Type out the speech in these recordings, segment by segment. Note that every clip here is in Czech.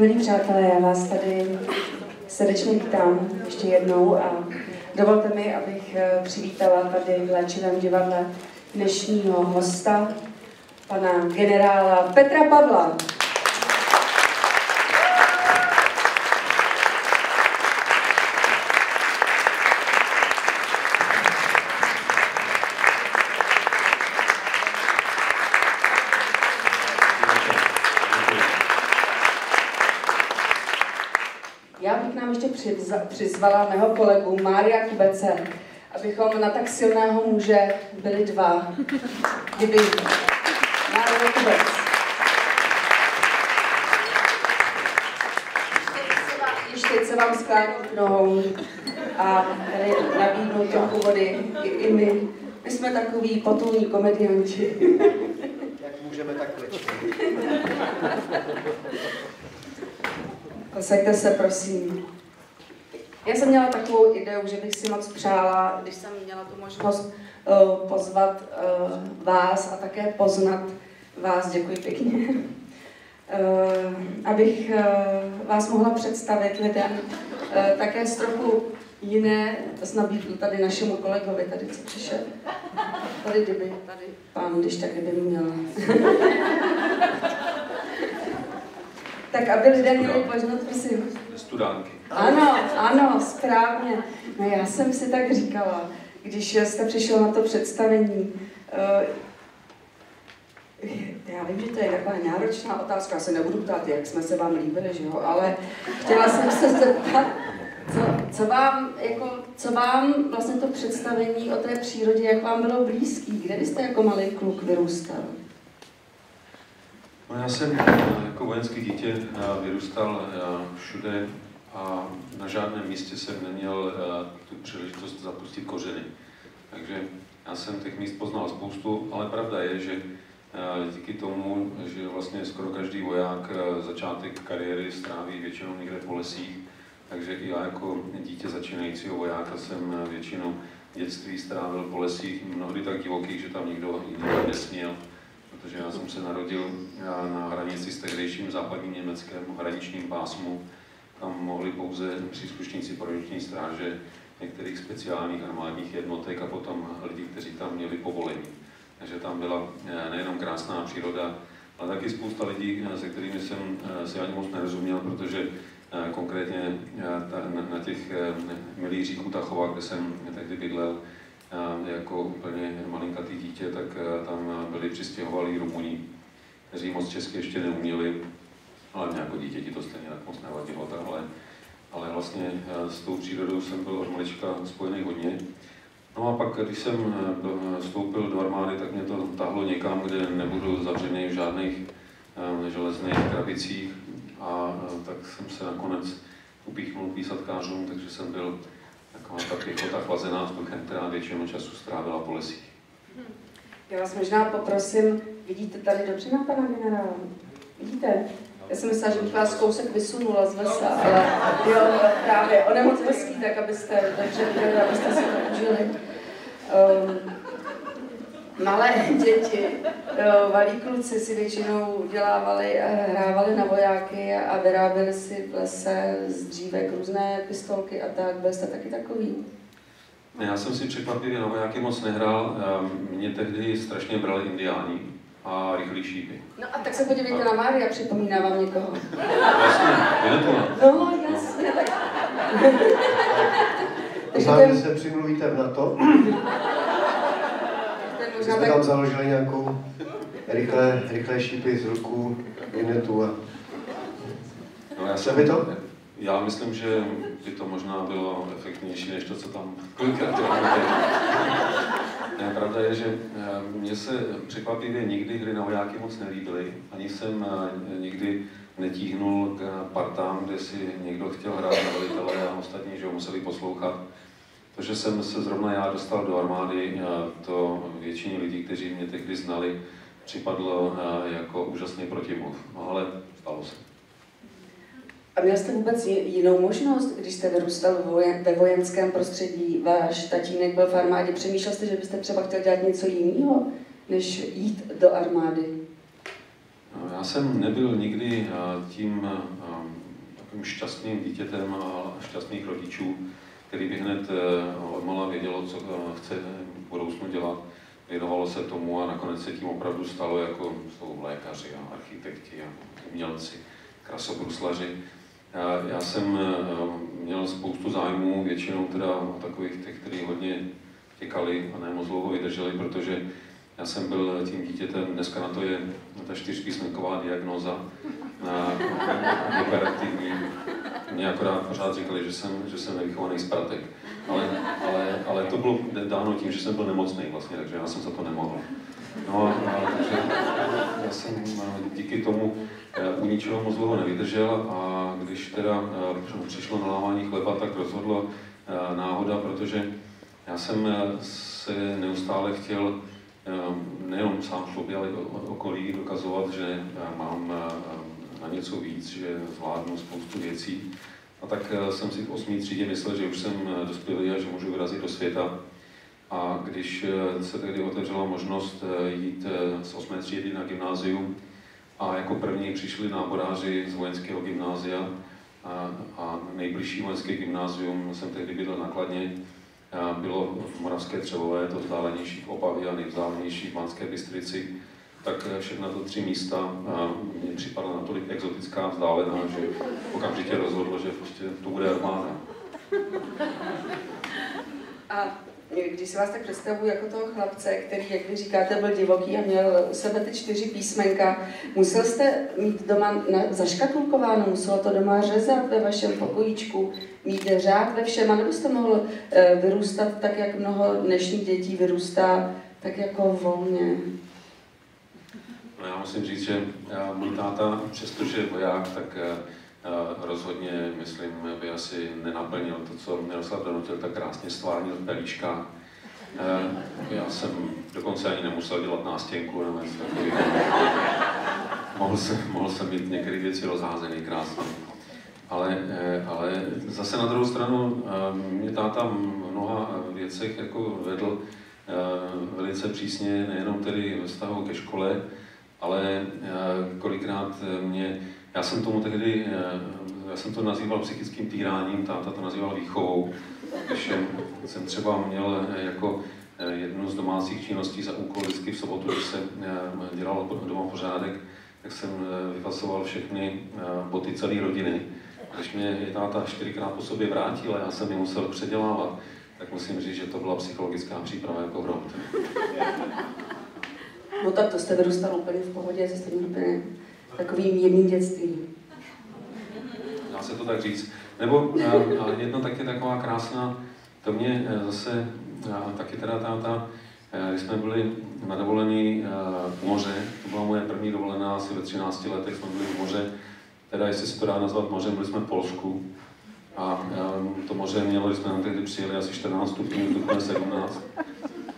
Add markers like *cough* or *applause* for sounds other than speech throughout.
Milí přátelé, já vás tady srdečně vítám ještě jednou a dovolte mi, abych eh, přivítala tady v Léčivém divadle dnešního hosta, pana generála Petra Pavla. Ještě přizvala mého kolegu Mária Kubece, abychom na tak silného muže byli dva. Kdyby Mária Kubec. Teď se vám sklání k nohou a tady nabídnu trochu vody i, i my. My jsme takový potulní komedianti. Jak můžeme tak klečet? Posaďte se, prosím. Já jsem měla takovou ideu, že bych si moc přála, když jsem měla tu možnost uh, pozvat uh, vás a také poznat vás, děkuji pěkně, uh, *laughs* abych vás mohla představit lidem také z trochu jiné, nabídku tady našemu kolegovi, tady co přišel. Tady kdyby, tady pán, když tak kdyby měl. *laughs* tak aby lidé měli možnost, prosím. Studánky. Ano, ano, správně. No já jsem si tak říkala, když jste přišel na to představení, uh, já vím, že to je taková náročná otázka, já se nebudu ptát, jak jsme se vám líbili, že jo, ale chtěla jsem se zeptat, co, co, vám, jako, co vám vlastně to představení o té přírodě, jak vám bylo blízký, kde vy jste jako malý kluk vyrůstal? No já jsem eh, jako vojenský dítě eh, vyrůstal eh, všude a na žádném místě jsem neměl tu příležitost zapustit kořeny. Takže já jsem těch míst poznal spoustu, ale pravda je, že díky tomu, že vlastně skoro každý voják začátek kariéry stráví většinou někde po lesích, takže i já jako dítě začínajícího vojáka jsem většinu dětství strávil po lesích, mnohdy tak divokých, že tam nikdo jiný nesměl protože já jsem se narodil na hranici s tehdejším západním Německém hraničním pásmu. Tam mohli pouze příslušníci pohraniční stráže některých speciálních armádních jednotek a potom lidi, kteří tam měli povolení. Takže tam byla nejenom krásná příroda, ale taky spousta lidí, se kterými jsem si ani moc nerozuměl, protože konkrétně na těch milých Tachova, kde jsem tehdy bydlel, jako úplně malinkatý dítě, tak tam byli přistěhovalí Rumuni, kteří moc česky ještě neuměli, ale mě jako dítě ti to stejně tak moc nevadilo, ale, ale vlastně s tou přírodou jsem byl od malička spojený hodně. No a pak, když jsem vstoupil do armády, tak mě to tahlo někam, kde nebudu zavřený v žádných železných krabicích a tak jsem se nakonec upíchnul k výsadkářům, takže jsem byl taková ta pěchota chlazená vzduchem, která většinu času strávila po lesích. Já vás možná poprosím, vidíte tady dobře na pana generála? Vidíte? Já jsem myslela, že bych vás kousek vysunula z lesa, ale jo, právě, on je moc hezký, tak abyste viděli, abyste si to užili. Um, malé děti, valí kluci si většinou udělávali, hrávali na vojáky a vyráběli si v lese z dřívek různé pistolky a tak. Byl jste taky takový? Já jsem si překvapivě na vojáky moc nehrál. Mě tehdy strašně brali indiáni a rychlí šípy. No a tak se podívejte a... na Mária, připomíná vám někoho. Jasně, Vinetona. No, jasně, tak... Znám, že se přimluvíte v NATO. My jsme tam založili nějakou rychlé, rychlé šípy z ruku Inetu a... No, já jsem, to? Já myslím, že by to možná bylo efektnější, než to, co tam kolikrát Ne, pravda je, že mně se překvapivě nikdy hry na vojáky moc nelíbily. Ani jsem nikdy netíhnul k partám, kde si někdo chtěl hrát na velitele a ostatní, že ho museli poslouchat. To, že jsem se zrovna já dostal do armády, to většině lidí, kteří mě tehdy znali, připadlo jako úžasný protimluv. No ale stalo se. A měl jste vůbec jinou možnost, když jste vyrůstal ve vojenském prostředí, váš tatínek byl v armádě, přemýšlel jste, že byste třeba chtěl dělat něco jiného, než jít do armády? No, já jsem nebyl nikdy tím takovým šťastným dítětem a šťastných rodičů, který by hned odmala vědělo, co chce v budoucnu dělat. Věnovalo se tomu a nakonec se tím opravdu stalo, jako jsou lékaři a architekti a umělci, krasobruslaři. Já, já jsem měl spoustu zájmů, většinou teda takových těch, kteří hodně těkali a ne moc dlouho vydrželi, protože já jsem byl tím dítětem, dneska na to je ta čtyřpísmenková diagnoza na hyperaktivní. Mě akorát pořád říkali, že jsem, že jsem nevychovaný zpratek. Ale, ale, ale to bylo dáno tím, že jsem byl nemocný vlastně, takže já jsem za to nemohl. No a, takže já jsem díky tomu eh, u ničeho moc dlouho nevydržel a když teda eh, přišlo nalávání chleba, tak rozhodlo eh, náhoda, protože já jsem se neustále chtěl nejenom sám sobě, ale okolí dokazovat, že mám na něco víc, že zvládnu spoustu věcí. A tak jsem si v osmý třídě myslel, že už jsem dospělý a že můžu vyrazit do světa. A když se tehdy otevřela možnost jít z osmé třídy na gymnázium, a jako první přišli náboráři z vojenského gymnázia a, a nejbližší vojenské gymnázium, jsem tehdy bydlel nakladně, bylo v Moravské Třebové, to vzdálenější v Opavě a nejvzdálenější v Manské Bystrici, tak všechna to tři místa mě připadla natolik exotická, vzdálená, že okamžitě rozhodlo, že prostě to bude armáda. A když si vás tak představuji jako toho chlapce, který, jak vy říkáte, byl divoký a měl u sebe ty čtyři písmenka, musel jste mít doma na, zaškatulkováno, muselo to doma řezat ve vašem pokojíčku, mít řád ve všem, nebo jste mohl e, vyrůstat tak, jak mnoho dnešních dětí vyrůstá, tak jako volně? No já musím říct, že můj táta, přestože voják, tak e, rozhodně, myslím, by asi nenaplnil to, co Miroslav donutil tak krásně stvárnil v pelíškách. Já jsem dokonce ani nemusel dělat nástěnku nebo něco takového. Mohl jsem, mohl jsem mít některé věci rozházené krásně. Ale, ale zase na druhou stranu mě táta v mnoha věcech jako vedl velice přísně, nejenom tedy ve vztahu ke škole, ale kolikrát mě já jsem tomu tehdy, eh, já jsem to nazýval psychickým týráním, táta to nazýval výchovou, když jsem třeba měl eh, jako eh, jednu z domácích činností za úkol vždycky v sobotu, když se dělal doma pořádek, tak jsem vyfasoval všechny boty celé rodiny. Když mě táta čtyřikrát po sobě vrátil a já jsem je musel předělávat, tak musím říct, že to byla psychologická příprava jako hrot. No tak to jste vyrůstal úplně v pohodě, jste měl úplně takovým jemným dětstvím. Dá se to tak říct. Nebo a jedno taky taková krásná, to mě eh, zase taky teda táta, eh, když jsme byli na dovolení v moře, to byla moje první dovolená, asi ve 13 letech jsme byli v moře, teda jestli se to dá nazvat mořem, byli jsme v Polsku. A to moře mělo, když jsme tam tehdy přijeli, asi 14 stupňů, to 17.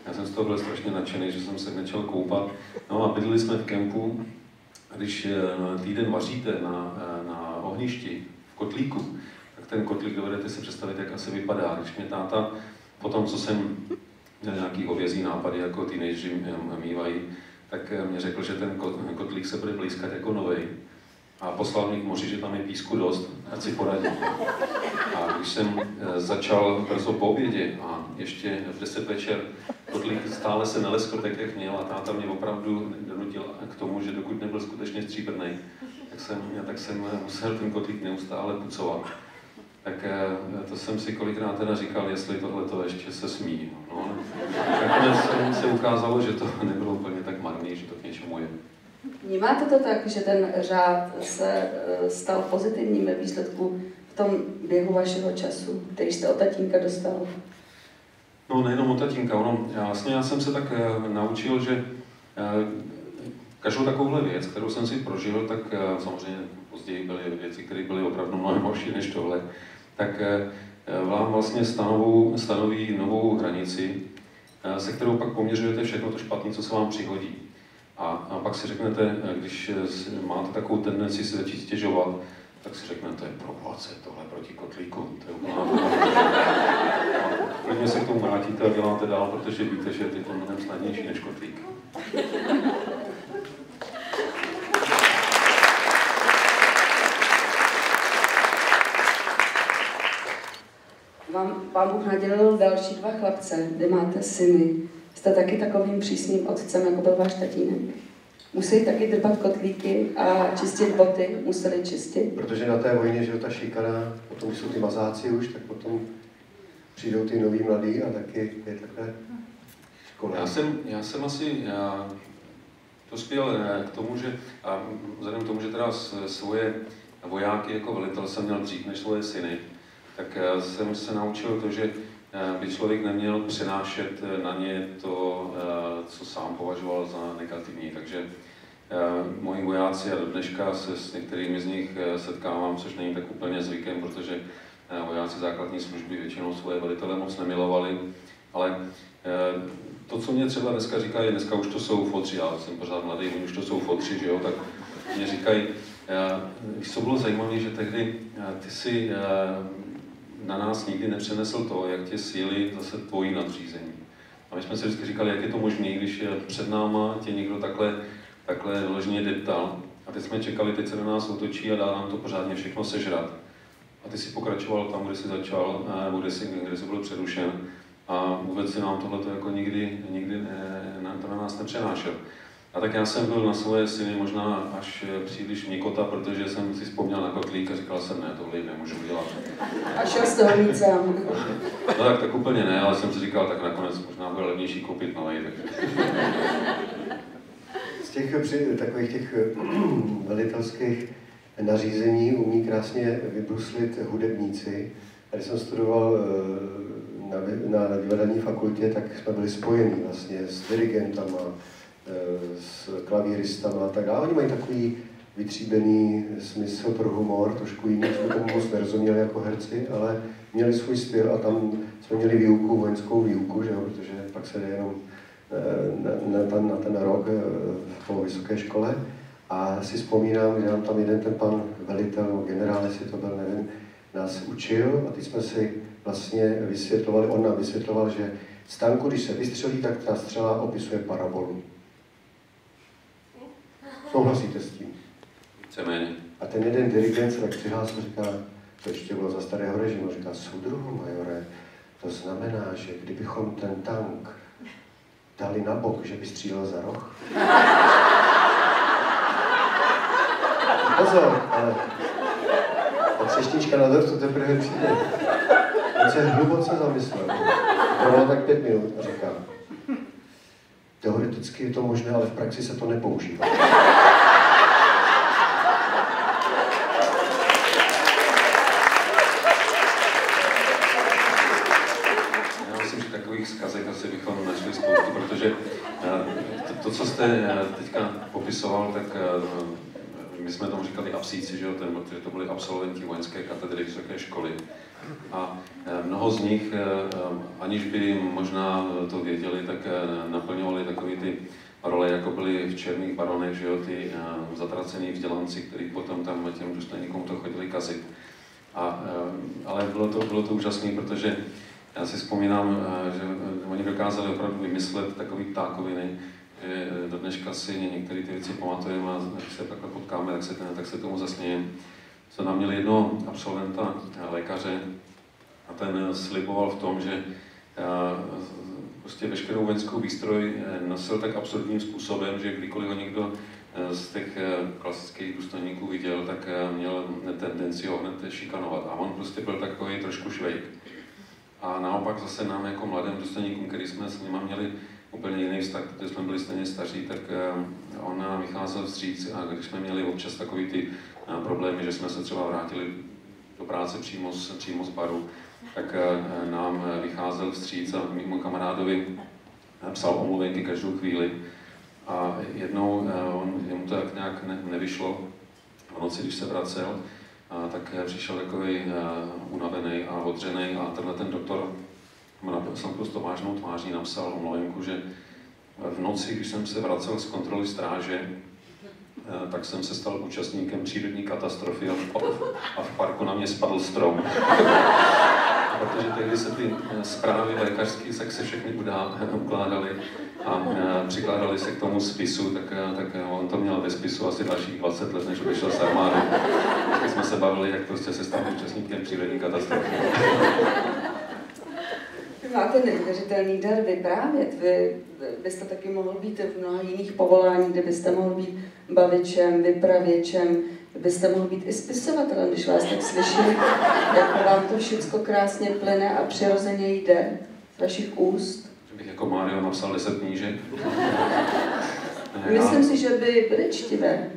Já jsem z toho byl strašně nadšený, že jsem se nečel koupat. No a bydleli jsme v kempu když eh, týden vaříte na, eh, na ohništi v kotlíku, tak ten kotlík dovedete si představit, jak asi vypadá. Když mě táta, po tom, co jsem měl nějaký hovězí nápady, jako teenageři mývají, tak eh, mě řekl, že ten kotlík se bude blízkat jako nový. A poslal mě k moři, že tam je písku dost, ať si poradí. A když jsem začal brzo po obědě a ještě v 10 večer kotlík stále se neleskl tak, jak měl a táta mě opravdu donutil k tomu, že dokud nebyl skutečně stříbrný, tak jsem, tak jsem musel ten kotlík neustále pucovat. Tak eh, to jsem si kolikrát teda říkal, jestli tohle to ještě se smí. No, nakonec se ukázalo, že to nebylo úplně tak marný, že to k něčemu je. Vnímáte to tak, že ten řád se eh, stal pozitivním ve výsledku v tom běhu vašeho času, který jste od tatínka dostal? No nejenom od tatínka, ono, vlastně já jsem se tak e, naučil, že e, každou takovouhle věc, kterou jsem si prožil, tak samozřejmě později byly věci, které byly opravdu mnohem horší než tohle, tak vám vlastně stanovou, stanoví novou hranici, se kterou pak poměřujete všechno to špatné, co se vám přihodí. A, a pak si řeknete, eh, když eh, máte takovou tendenci se začít stěžovat, tak si řeknete, proboce, tohle proti kotlíku, to je úplná Klidně se k tomu vrátíte a děláte dál, protože víte, že je to mnohem snadnější než kotlík. Vám, pán Bůh nadělil další dva chlapce, kde máte syny. Jste taky takovým přísným otcem, jako byl váš tatínek? Museli taky drbat kotlíky a čistit boty, museli čistit. Protože na té vojně, že ta šikana, potom jsou ty mazáci už, tak potom přijdou ty noví mladí a taky je takhle škola. Já jsem, já jsem asi já, dospěl eh, k tomu, že a vzhledem k tomu, že teda svoje vojáky jako velitel jsem měl dřív než svoje syny, tak eh, jsem se naučil to, že by člověk neměl přenášet na ně to, co sám považoval za negativní. Takže moji vojáci a do dneška se s některými z nich setkávám, což není tak úplně zvykem, protože vojáci základní služby většinou svoje velitele moc nemilovali, ale to, co mě třeba dneska říkají, dneska už to jsou fotři, já jsem pořád mladý, oni už to jsou fotři, že jo, tak mě říkají, co bylo zajímavé, že tehdy ty si na nás nikdy nepřenesl to, jak tě síly zase tvojí nadřízení. A my jsme si vždycky říkali, jak je to možné, když je před náma tě někdo takhle, takhle vyloženě deptal. A teď jsme čekali, teď se na nás otočí a dá nám to pořádně všechno sežrat. A ty si pokračoval tam, kde jsi začal, nebo kde jsi, kde jsi byl přerušen a vůbec si nám tohle jako nikdy, nikdy ne, to na nás nepřenášel. A tak já jsem byl na svoje syny možná až příliš nikota, protože jsem si vzpomněl na kotlík a říkal jsem, ne, tohle nemůžu udělat. A šel jste ho mít sám. No tak, tak úplně ne, ale jsem si říkal, tak nakonec možná bude levnější koupit nový. Tak... Z těch při, takových těch *clears throat* velitelských nařízení umí krásně vybruslit hudebníci. Tady jsem studoval eh, na, na, divadelní fakultě, tak jsme byli spojeni vlastně s dirigentama, s klavíristama a tak dále. Oni mají takový vytříbený smysl pro humor, trošku jiný, jsme tomu moc nerozuměli jako herci, ale měli svůj styl a tam jsme měli výuku, vojenskou výuku, že jo, protože pak se jde jenom e, na, na, ten, na ten rok e, po vysoké škole. A si vzpomínám, že nám tam jeden ten pan velitel, generál, jestli to byl, nevím, nás učil a teď jsme si vlastně vysvětlovali, on nám vysvětloval, že stanku, když se vystřelí, tak ta střela opisuje parabolu. Souhlasíte s tím? Víceméně. A ten jeden dirigent se tak přihlásil a říká, to ještě bylo za starého režimu, říká, soudruhu majore, to znamená, že kdybychom ten tank dali na bok, že by střílel za roh? Pozor, ale ta třešnička na dortu teprve přijde. On se hluboce zamyslel. Trvalo tak pět minut a říká, teoreticky je to možné, ale v praxi se to nepoužívá. Já myslím, že takových zkazek asi bychom našli spoustu, protože eh, to, co jste eh, teďka popisoval, tak eh, my jsme tomu říkali absíci, že ten, protože to byli absolventi vojenské katedry vysoké školy. A e, mnoho z nich, e, e, aniž by možná to věděli, tak naplňovali takové ty role, jako byly v Černých baronech, že jo, ty zatracený vzdělanci, kteří potom tam těm důstojníkům to chodili kazit. A, ale bylo to, bylo to úžasné, protože já si vzpomínám, že oni dokázali opravdu vymyslet takové ptákoviny, že do dneška si některé ty věci pamatujeme a když se takhle potkáme, tak se, tak se tomu zasnějeme. Jsme tam měli jednoho absolventa, lékaře, a ten sliboval v tom, že prostě veškerou vojenskou výstroj eh, nosil tak absurdním způsobem, že kdykoliv ho někdo eh, z těch eh, klasických důstojníků viděl, tak měl tendenci ho hned šikanovat. A on prostě byl takový trošku švejk. A naopak zase nám jako mladým důstojníkům, který jsme s nimi měli úplně jiný vztah, protože jsme byli stejně staří, tak on nám vycházel vstříc a když jsme měli občas takový ty problémy, že jsme se třeba vrátili do práce přímo z, přímo z baru, tak nám vycházel vstříc a mému kamarádovi psal omluvenky každou chvíli. A jednou on, jemu to tak nějak ne, nevyšlo, v noci, když se vracel, a tak přišel takový unavený a odřený a tenhle ten doktor jsem prostě vážnou tváří napsal omluvenku, že v noci, když jsem se vracel z kontroly stráže, eh, tak jsem se stal účastníkem přírodní katastrofy a v, a v parku na mě spadl strom. *laughs* Protože tehdy se ty eh, zprávy lékařské tak se všechny *laughs* ukládaly a eh, přikládali se k tomu spisu, tak, tak on to měl ve spisu asi dalších 20 let, než vyšel z armády. Tak jsme se bavili, jak prostě se stal účastníkem přírodní katastrofy. *laughs* máte neuvěřitelný dar vyprávět. Vy byste taky mohl být v mnoha jiných povolání, kde byste mohl být bavičem, vypravěčem, byste mohl být i spisovatelem, když vás tak slyším, jak vám to všechno krásně plyne a přirozeně jde z vašich úst. Že bych jako Mario napsal 10 knížek. *laughs* Myslím si, že by byly čtivé.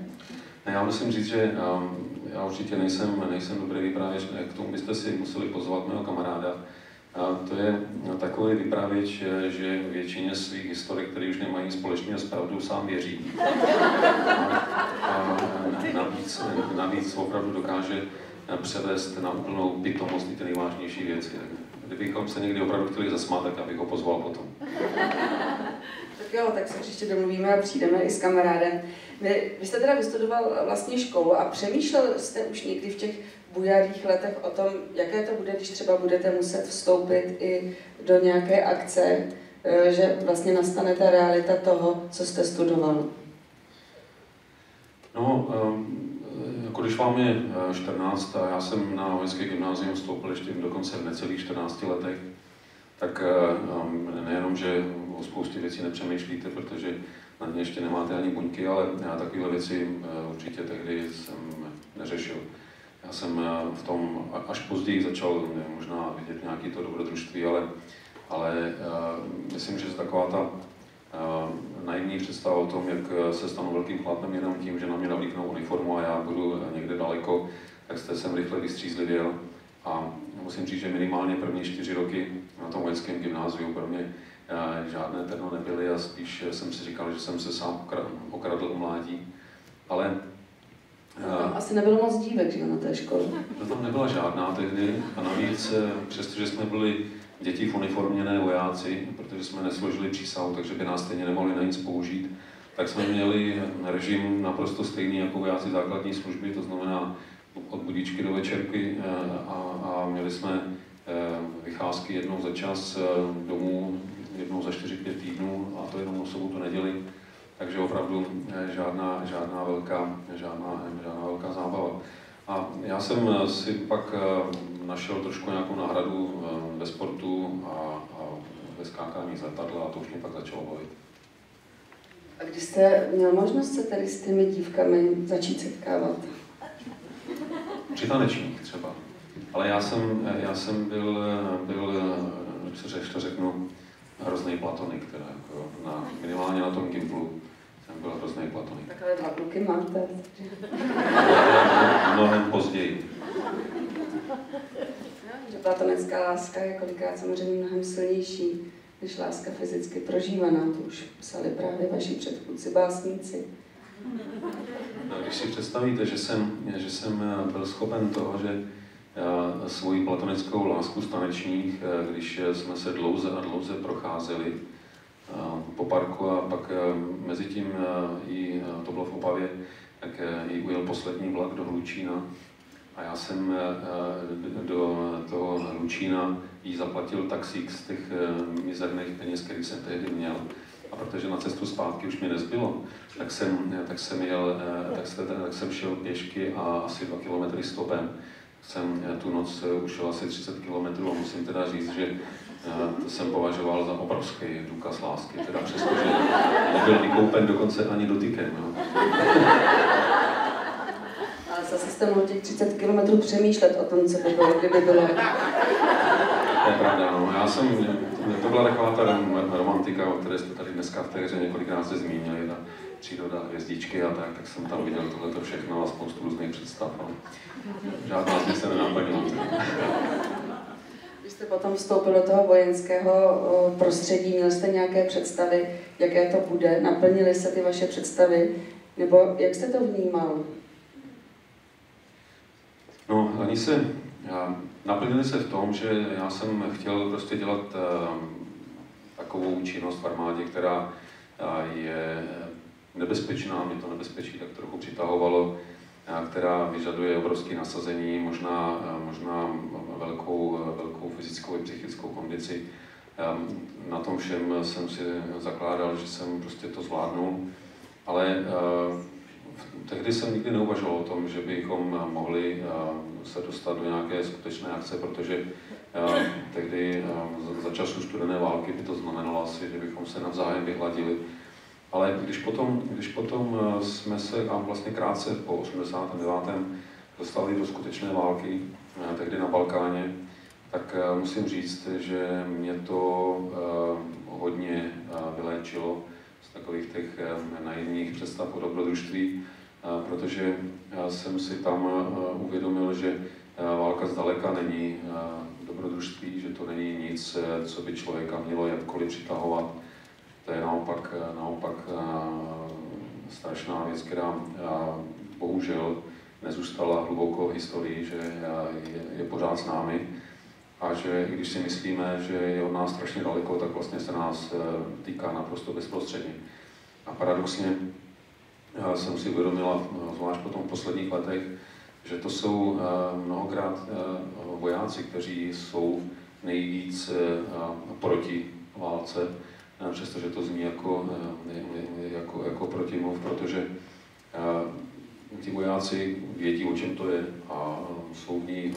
Ne, já musím říct, že um, já určitě nejsem, nejsem dobrý vyprávěč, k tomu byste si museli pozvat mého kamaráda. To je takový vyprávěč, že většině svých historik, které už nemají společného s pravdou, sám věří. A, navíc, navíc opravdu dokáže převést na úplnou pitomost ty nejvážnější věci. Kdybychom se někdy opravdu chtěli zasmát, tak abych ho pozval potom. Tak jo, tak se příště domluvíme a přijdeme i s kamarádem. Vy, vy jste teda vystudoval vlastně školu a přemýšlel jste už někdy v těch bujarých letech o tom, jaké to bude, když třeba budete muset vstoupit i do nějaké akce, eh, že vlastně nastane ta realita toho, co jste studoval? No, jako když vám je 14 a já jsem na vojenské gymnázium vstoupil ještě dokonce v necelých 14 letech, tak ehm, nejenom, že o spoustě věcí nepřemýšlíte, protože na ně ještě nemáte ani buňky, ale já takovéhle věci určitě tehdy jsem neřešil. Já jsem eh, v tom až později začal možná vidět nějaký to dobrodružství, ale, ale uh, myslím, že taková ta naivní představa o tom, jak se stanu velkým chlapem jenom tím, že na mě navlíknou uniformu a já budu někde daleko, tak jste jsem rychle vystřízlivěl. A musím říct, že minimálně první čtyři roky na tom vojenském gymnáziu pro mě žádné terno nebyly a spíš jsem si říkal, že jsem se sám okradl u mládí. Ale tam asi nebylo moc dívek, že na té škole. No tam nebyla žádná tehdy a navíc, eh, přestože jsme byli děti v uniforměné vojáci, protože jsme nesložili přísahu, takže by nás stejně nemohli na nic použít, tak jsme měli režim naprosto stejný jako vojáci základní služby, to znamená od budíčky do večerky eh, a, a měli jsme eh, vycházky jednou za čas domů, jednou za 4-5 týdnů a to jenom o sobotu neděli takže opravdu eh, žádná, žádná, velká, žádná, žádná velká zábava. A já jsem eh, si pak eh, našel trošku nějakou náhradu ve sportu a, a ve skákání z letadla a to už mě pak začalo bavit. A kdy jste měl možnost se tady s těmi dívkami začít setkávat? Při tanečních třeba. Ale já jsem, já jsem byl, byl co to řeknu, hrozný platonik, teda jako na, minimálně na tom Gimplu byl hrozný platonik. Takové dva kluky máte. *laughs* Mnohem později. Že platonická láska je kolikrát samozřejmě mnohem silnější než láska fyzicky prožívaná. To už psali právě vaši předchůdci básníci. No, když si představíte, že jsem, že jsem byl schopen toho, že svoji platonickou lásku z tanečních, eh, když jsme se dlouze a dlouze procházeli eh, po parku a pak eh, mezi tím jí, to bylo v Opavě, tak jí ujel poslední vlak do Hlučína a já jsem do toho Hlučína jí zaplatil taxík z těch mizerných peněz, který jsem tehdy měl. A protože na cestu zpátky už mi nezbylo, tak jsem, tak jsem, jel, tak, jsem, tak jsem šel pěšky a asi dva kilometry stopem jsem tu noc ušel asi 30 km a musím teda říct, že to jsem považoval za obrovský důkaz lásky, teda přestože nebyl vykoupen dokonce ani dotykem. No. *laughs* Ale zase jste mohl těch 30 km přemýšlet o tom, co by bylo, kdyby bylo. To je pravda, no. Já jsem, to byla taková ta romantika, o které jste tady dneska v té hře několikrát se zmínili, ta příroda, hvězdičky a tak, tak jsem tam viděl tohleto všechno a spoustu různých představ. No. Žádná z nich se nenaplnila. Když jste potom vstoupil do toho vojenského prostředí, měl jste nějaké představy, jaké to bude? Naplnily se ty vaše představy? Nebo jak jste to vnímal? No, ani se naplnili se v tom, že já jsem chtěl prostě dělat uh, takovou činnost v armádě, která uh, je nebezpečná, mě to nebezpečí tak trochu přitahovalo, která vyžaduje obrovské nasazení, možná, možná velkou, velkou kondici. Na tom všem jsem si zakládal, že jsem prostě to zvládnul, ale tehdy jsem nikdy neuvažoval o tom, že bychom mohli se dostat do nějaké skutečné akce, protože tehdy za času studené války by to znamenalo asi, že bychom se navzájem vyhladili. Ale když potom, když potom jsme se a vlastně krátce po 89. dostali do skutečné války, tehdy na Balkáně, tak musím říct, že mě to hodně vyléčilo z takových těch naivních představ o dobrodružství, protože jsem si tam uvědomil, že válka zdaleka není dobrodružství, že to není nic, co by člověka mělo jakkoliv přitahovat. To je naopak, naopak strašná věc, která bohužel nezůstala hluboko v historii, že je, je pořád s námi a že i když si myslíme, že je od nás strašně daleko, tak vlastně se nás týká naprosto bezprostředně. A paradoxně jsem si uvědomila, zvlášť po tom posledních letech, že to jsou mnohokrát vojáci, kteří jsou nejvíc proti válce, přestože to zní jako, jako, jako protimluv, protože ti vojáci vědí, o čem to je a jsou, v ní,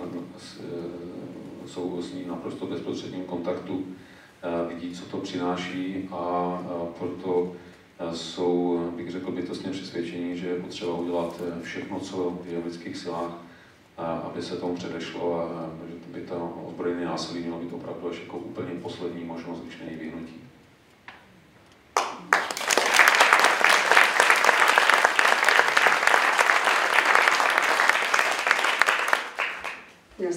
jsou s ní naprosto bezprostředním kontaktu, vidí, co to přináší a proto jsou, bych řekl, bytostně přesvědčení, že je potřeba udělat všechno, co je v lidských silách, aby se tomu předešlo a že by to ozbrojené násilí mělo být opravdu až jako úplně poslední možnost, když není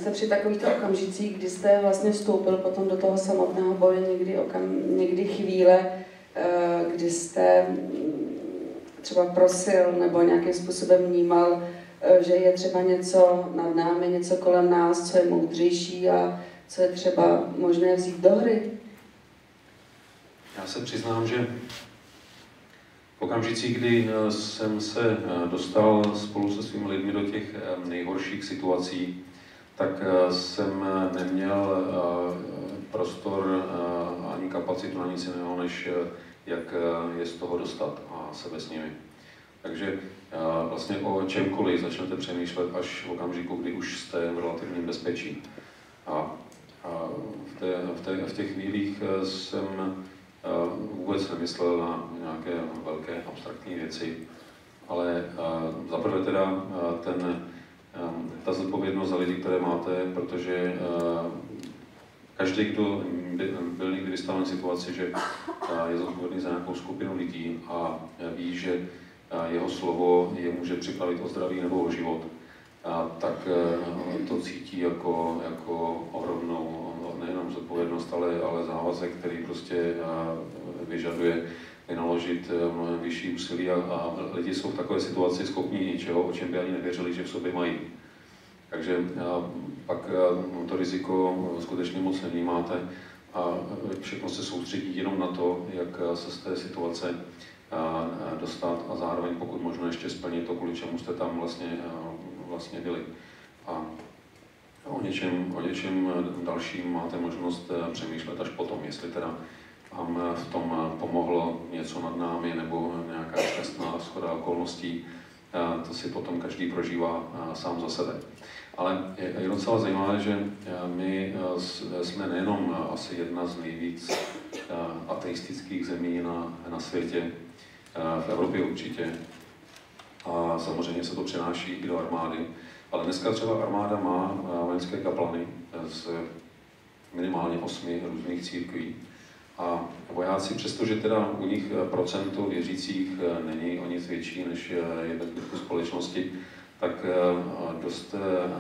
jste při takovýchto okamžicích, kdy jste vlastně vstoupil potom do toho samotného boje někdy, okam, někdy chvíle, eh, kdy jste mm, třeba prosil nebo nějakým způsobem vnímal, eh, že je třeba něco nad námi, něco kolem nás, co je moudřejší a co je třeba možné vzít do hry? Já se přiznám, že v okamžicích, kdy eh, jsem se dostal spolu se svými lidmi do těch nejhorších situací, tak eh, jsem eh, neměl eh, prostor ani kapacitu na nic jiného, než jak je z toho dostat a sebe s nimi. Takže vlastně o čemkoliv začnete přemýšlet až v okamžiku, kdy už jste v relativním bezpečí. A v, té, v, té, v těch chvílích jsem vůbec nemyslel na nějaké velké abstraktní věci, ale zaprvé teda ten ta zodpovědnost za lidi, které máte, protože ehm, každý, kdo byl někdy vystaven situaci, že eh, je zodpovědný za nějakou skupinu lidí a ví, že eh, jeho slovo je může připravit o zdraví nebo o život, tak eh, to cítí jako, jako ohromnou nejenom zodpovědnost, ale, ale závazek, který prostě vyžaduje vynaložit eh, mnohem vyšší úsilí a, a lidi jsou v takové situaci schopni něčeho, o čem by ani nevěřili, že v sobě mají. Takže a, pak a, to riziko skutečně moc nevnímáte a všechno se soustředí jenom na to, jak se z té situace a, dostat a zároveň pokud možno ještě splnit to, kvůli čemu jste tam vlastně, vlastně byli. A o něčem, o něčem dalším máte možnost eh, přemýšlet až potom, jestli teda vám v tom pomohlo něco nad námi nebo nějaká šťastná schoda okolností, to si potom každý prožívá sám za sebe. Ale je docela zajímavé, že my jsme nejenom asi jedna z nejvíc ateistických zemí na, na světě, v Evropě určitě, a samozřejmě se to přenáší i do armády, ale dneska třeba armáda má vojenské kaplany z minimálně osmi různých církví, a vojáci, přestože teda u nich eh, procento věřících eh, není o nic větší než eh, je ve zbytku společnosti, tak dost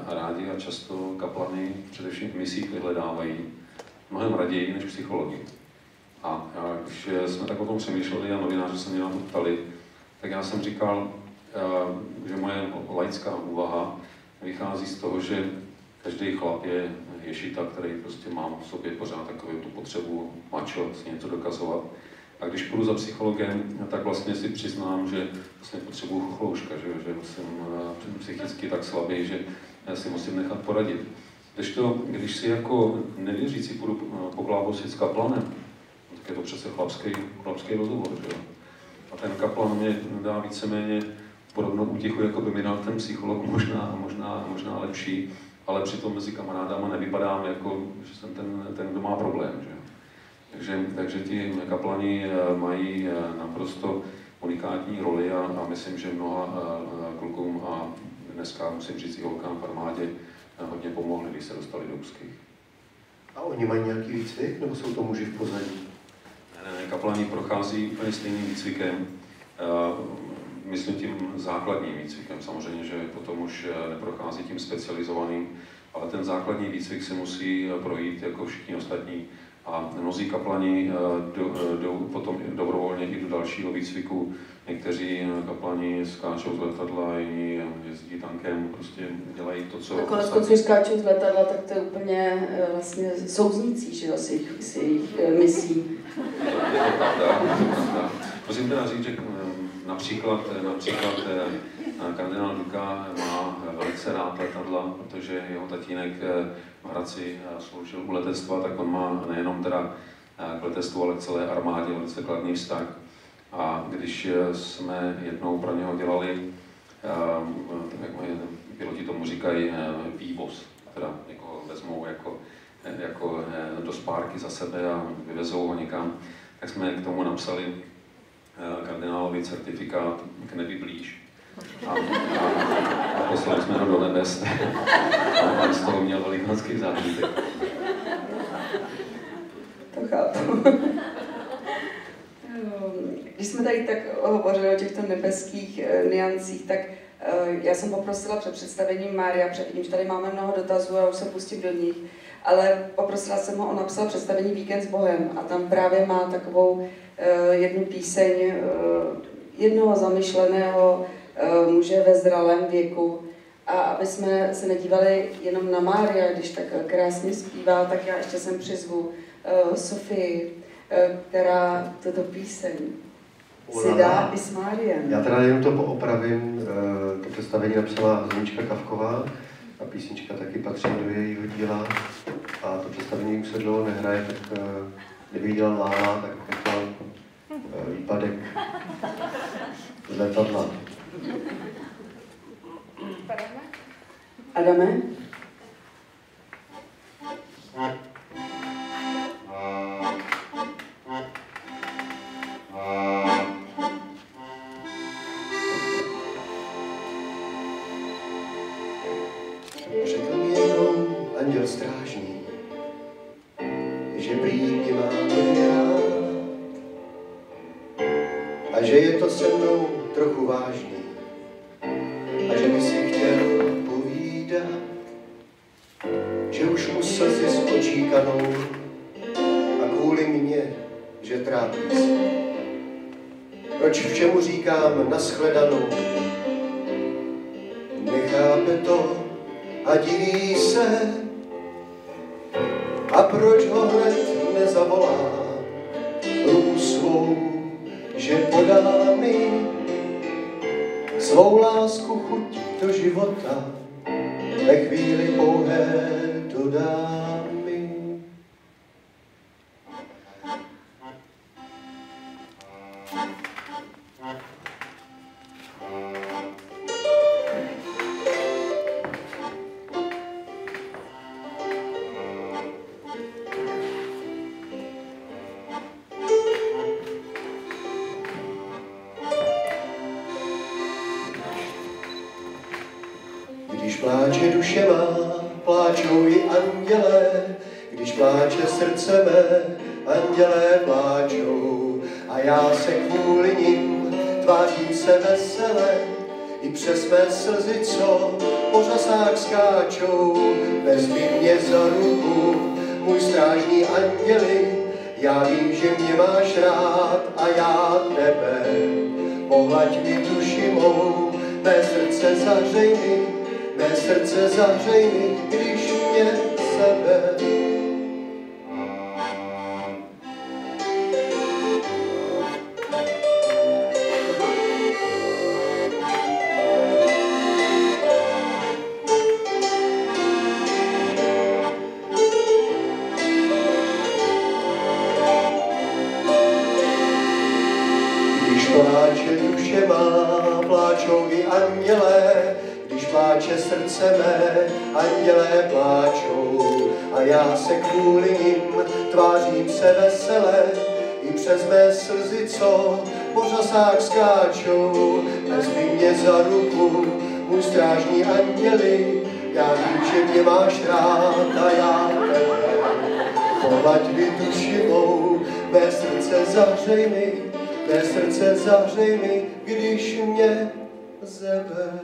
rádi a často kaplany především v misích vyhledávají mnohem raději než psychologi. A když jsme tak o tom přemýšleli a novináři se mě na to ptali, tak já jsem říkal, že moje laická úvaha vychází z toho, že každý chlap je ješita, který prostě má v sobě pořád takovou tu potřebu mačo, si něco dokazovat. A když půjdu za psychologem, tak vlastně si přiznám, že vlastně potřebuju chochlouška, že, že jsem eh, psychicky tak slabý, že si musím nechat poradit. Když, to, když si jako nevěřící půjdu eh, poklábosit s kaplanem, tak je to přece chlapský, chlapský rozhovor, že. A ten kaplan mě dá víceméně podobnou útěchu, jako by mi dal ten psycholog, *laughs* možná, možná, možná lepší, ale přitom mezi kamarádama nevypadám jako, že jsem ten, ten kdo má problém. Že? Takže, takže ti kaplani eh, mají eh, naprosto unikátní roli a, a myslím, že mnoha eh, klukům a dneska musím říct i holkám v armádě hodně pomohli, když se dostali do úzkých. A oni mají nějaký výcvik, nebo jsou to muži v pozadí? Ne, ne, kaplani prochází úplně stejným výcvikem, myslím tím základním výcvikem. Samozřejmě, že potom už neprochází tím specializovaným, ale ten základní výcvik se musí projít jako všichni ostatní a mnozí kaplani jdou do, potom dobrovolně i do dalšího výcviku. Někteří eh, kaplani skáčou z letadla, jiní eh, jezdí tankem, prostě dělají to, co... A konec konců, skáčou z letadla, tak to je úplně eh, vlastně souznící, že jo, s jejich, misí. To je to pravda. Musím teda říct, že například, například kardinál Duka má velice rád letadla, protože jeho tatínek v Hradci sloužil u letectva, tak on má nejenom teda k letectvu, ale k celé armádě velice kladný vztah. A když jsme jednou pro něho dělali, jak piloti tomu říkají, vývoz, teda někoho vezmou jako, jako do spárky za sebe a vyvezou ho někam, tak jsme k tomu napsali kardinálový certifikát k nebi blíž. A, a, a poslali jsme ho do nebes. A on z toho měl velikánský zážitek. To chápu. Když jsme tady tak hovořili o těchto nebeských eh, niancích, tak eh, já jsem poprosila před představením Mária, předtím, že tady máme mnoho dotazů a už se pustím do nich, ale poprosila jsem ho, on napsal představení Víkend s Bohem a tam právě má takovou eh, jednu píseň jednoho zamyšleného muže ve zralém věku, a aby jsme se nedívali jenom na Mária, když tak krásně zpívá, tak já ještě sem přizvu Sofii, která toto píseň si dá i s Máriem. Já teda jenom to poopravím, to představení napsala Zenička Kavková. A písnička taky patří do jejího díla a to představení už se dlouho nehraje, tak kdyby dělal Lála, tak jako uh, výpadek z letadla. Adame? Řekl Když pláče duše má, pláčou i andělé, když pláče srdce mé, andělé pláčou. A já se kvůli nim tvářím se vesele, i přes mé slzy, co po řasách skáčou. Vezmi mě za ruku, můj strážní anděli, já vím, že mě máš rád a já tebe. Pohlaď mi duši mou, mé srdce zahřej mi, mé srdce zahřej mi, když mě sebe. Co po řasách skáčou, vezmi mě za ruku, můj strážní anděli, já vím, že mě máš rád a já. Pohlaď mi duši mou, mé srdce zahřej mi, mé srdce zahřej mi, když mě zebe.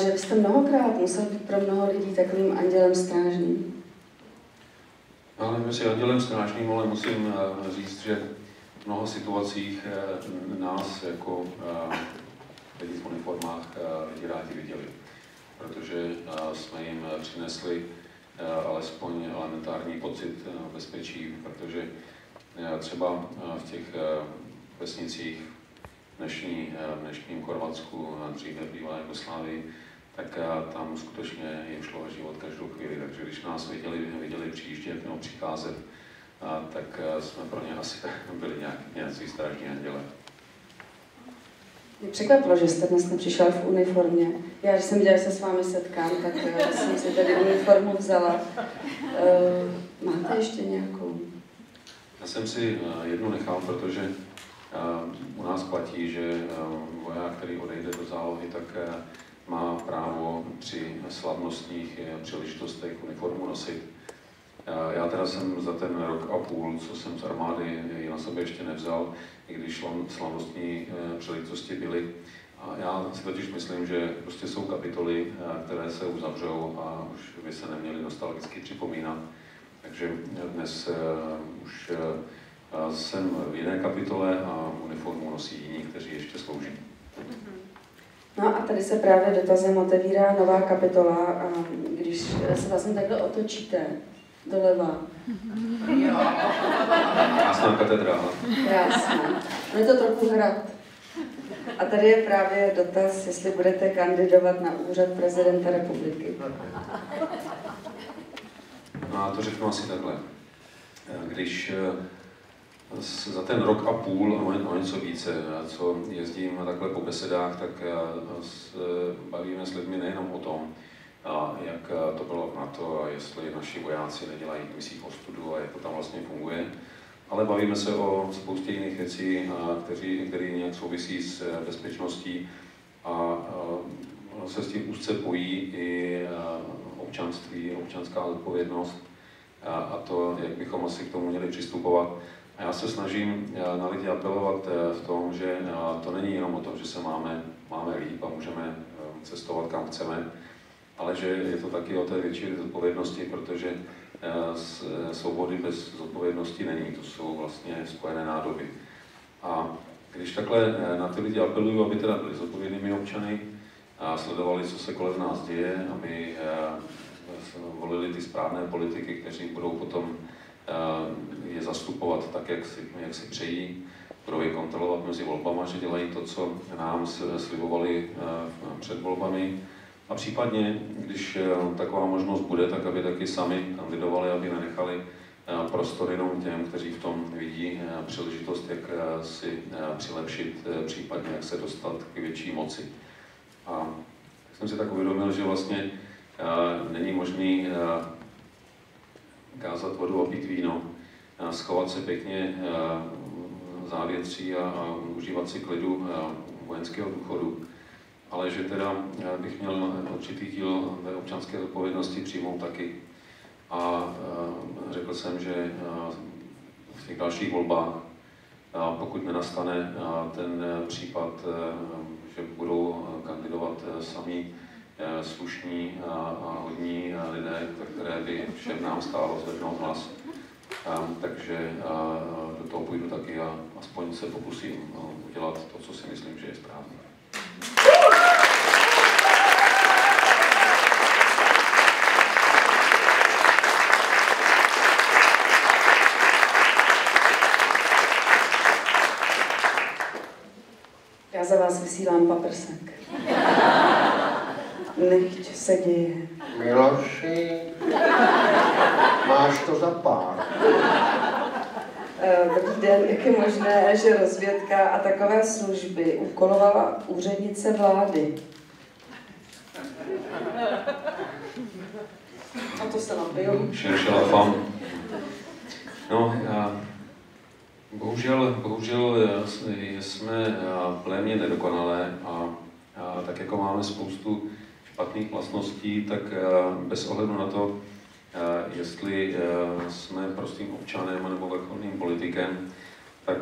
Že byste mnohokrát musel být pro mnoho lidí takovým andělem strážným. Já nevím, jestli andělem strážným, ale musím eh, říct, že v mnoha situacích eh, nás jako eh, lidi v uniformách lidi rádi viděli, protože jsme jim přinesli alespoň elementární pocit bezpečí, protože třeba v těch vesnicích dnešní, dnešním Chorvatsku, dříve bývalé Jugoslávii, tak tam skutečně jim šlo o život každou chvíli. Takže když nás viděli, viděli přijíždět nebo přicházet, tak jsme pro ně asi *laughs* byli nějak, nějací strážní anděle. Mě překvapilo, že jste dnes nepřišel v uniformě. Já, když jsem viděla, že se s vámi setkám, tak eh, *laughs* jsem si tady uniformu vzala. Uh, máte ještě nějakou? Já jsem si jednu nechal, protože u nás platí, že voják, který odejde do zálohy, tak má právo při slavnostních příležitostech uniformu nosit. Já teda jsem za ten rok a půl, co jsem z armády, ji na sebe ještě nevzal, i když slavnostní příležitosti byly. A já si totiž myslím, že prostě jsou kapitoly, které se uzavřou a už by se neměly nostalgicky připomínat. Takže dnes už jsem v jiné kapitole a uniformu nosí jiní, kteří ještě slouží. No a tady se právě dotazem otevírá nová kapitola, a když se vlastně takhle otočíte doleva. Krásná katedrála. Krásná. No je to trochu hrad. A tady je právě dotaz, jestli budete kandidovat na úřad prezidenta republiky. No a to řeknu asi takhle. Když za ten rok a půl, o něco více, co jezdím takhle po besedách, tak bavíme s lidmi nejenom o tom, jak to bylo na to a jestli naši vojáci nedělají v misích ostudu a jak to tam vlastně funguje, ale bavíme se o spoustě jiných věcí, které nějak souvisí s bezpečností a se s tím úzce pojí i občanství, občanská odpovědnost a to, jak bychom asi k tomu měli přistupovat. A já se snažím eh, na lidi apelovat eh, v tom, že eh, to není jenom o tom, že se máme, máme líp a můžeme cestovat kam chceme, ale že je to taky o té větší zodpovědnosti, protože svobody bez zodpovědnosti není, to jsou vlastně spojené nádoby. A když takhle na ty lidi apeluju, aby teda byli zodpovědnými občany a sledovali, co se kolem nás děje, aby volili ty správné politiky, kteří budou potom je zastupovat tak, jak si, jak si přejí, budou je kontrolovat mezi volbama, že dělají to, co nám slibovali eh, před volbami. A případně, když eh, taková možnost bude, tak aby taky sami kandidovali, aby nenechali prostor jenom těm, kteří v tom vidí příležitost, jak si přilepšit, případně jak se dostat k větší moci. A jsem si tak uvědomil, že vlastně není možný kázat vodu a pít víno, schovat se pěkně závětří a, a užívat si klidu vojenského důchodu, ale že teda bych měl určitý díl ve občanské odpovědnosti přijmout taky. A řekl jsem, že v těch dalších volbách, pokud nenastane ten případ, že budou kandidovat sami Eh, slušní a, hodní lidé, které by všem nám stálo zvednout hlas, takže do toho půjdu taky a aspoň se pokusím udělat to, co si myslím, že je správné. Já za vás vysílám paprsek. Se děje. Miloši, máš to za pár. Eh, dobrý den, jak je možné, že rozvědka a takové služby úkolovala úřednice vlády? A to se napiju. Šeršela fam. No, já, bohužel, bohužel eh, jsme eh, plémě nedokonalé a, a tak jako máme spoustu špatných vlastností, tak bez ohledu na to, jestli jsme prostým občanem nebo vrcholným politikem, tak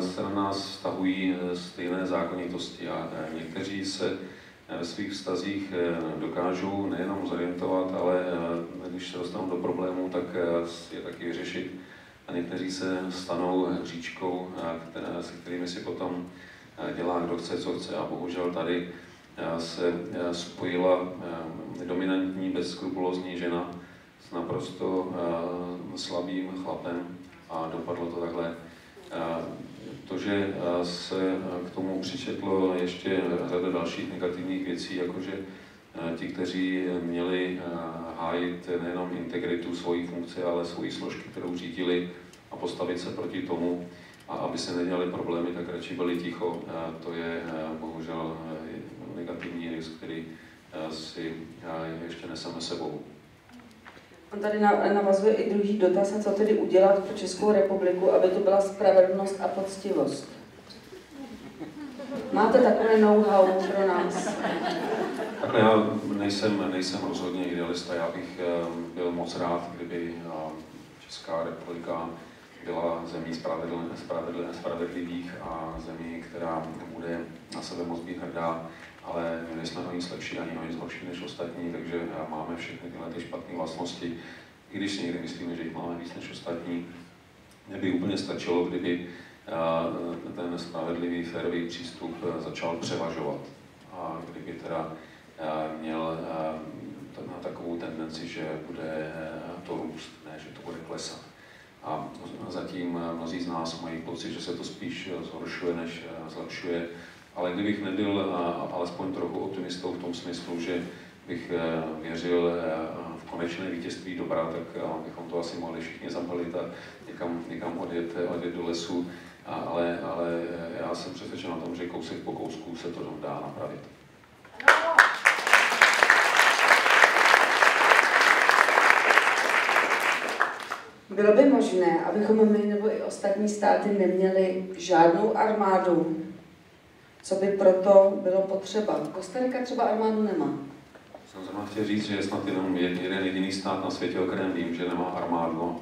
se na nás vztahují stejné zákonitosti a někteří se ve svých vztazích dokážou nejenom zorientovat, ale když se dostanou do problémů, tak je taky vyřešit. A někteří se stanou říčkou, se kterými si potom dělá kdo chce, co chce. A bohužel tady se spojila dominantní, bezskrupulózní žena s naprosto slabým chlapem a dopadlo to takhle. To, že se k tomu přičetlo ještě řada dalších negativních věcí, jakože ti, kteří měli hájit nejenom integritu svojí funkce, ale svoji složky, kterou řídili a postavit se proti tomu, a aby se nedělali problémy, tak radši byli ticho. To je bohužel negativní risk, který si ještě neseme sebou. On tady navazuje i druhý dotaz, co tedy udělat pro Českou republiku, aby to byla spravedlnost a poctivost. Máte takové know-how pro nás? Takhle já nejsem, nejsem rozhodně idealista, já bych byl moc rád, kdyby Česká republika byla zemí spravedlivých a zemí, která bude na sebe moc být hrdá, ale my nejsme o nic lepší ani o nic horší než ostatní, takže máme všechny tyhle ty špatné vlastnosti. I když si někdy myslíme, že jich máme víc než ostatní, neby úplně stačilo, kdyby ten spravedlivý, férový přístup začal převažovat. A kdyby teda měl na takovou tendenci, že bude to růst, ne, že to bude klesat. A zatím mnozí z nás mají pocit, že se to spíš zhoršuje, než zlepšuje. Ale kdybych nebyl alespoň trochu optimistou v tom smyslu, že bych věřil v konečné vítězství dobra, tak bychom to asi mohli všichni zabalit a někam, někam odjet, odjet do lesu. Ale, ale já jsem přesvědčen o tom, že kousek po kousku se to dá napravit. Bylo by možné, abychom my nebo i ostatní státy neměli žádnou armádu, co by proto bylo potřeba. Kostarika třeba armádu nemá. Jsem zrovna chtěl říct, že je snad jenom jeden jediný stát na světě, o kterém vím, že nemá armádu.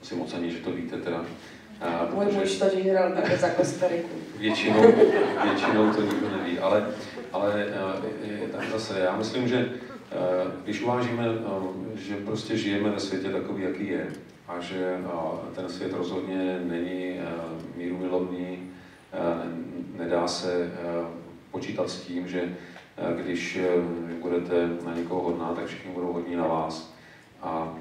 Musím ocenit, že to víte teda. A, Můj muž to hrál také za Kostariku. Většinou, většinou to nikdo neví, ale, ale tak zase já myslím, že když uvážíme, že prostě žijeme ve světě takový, jaký je, a že ten svět rozhodně není míru milovný, nedá se počítat s tím, že když budete na někoho hodná, tak všichni budou hodní na vás. A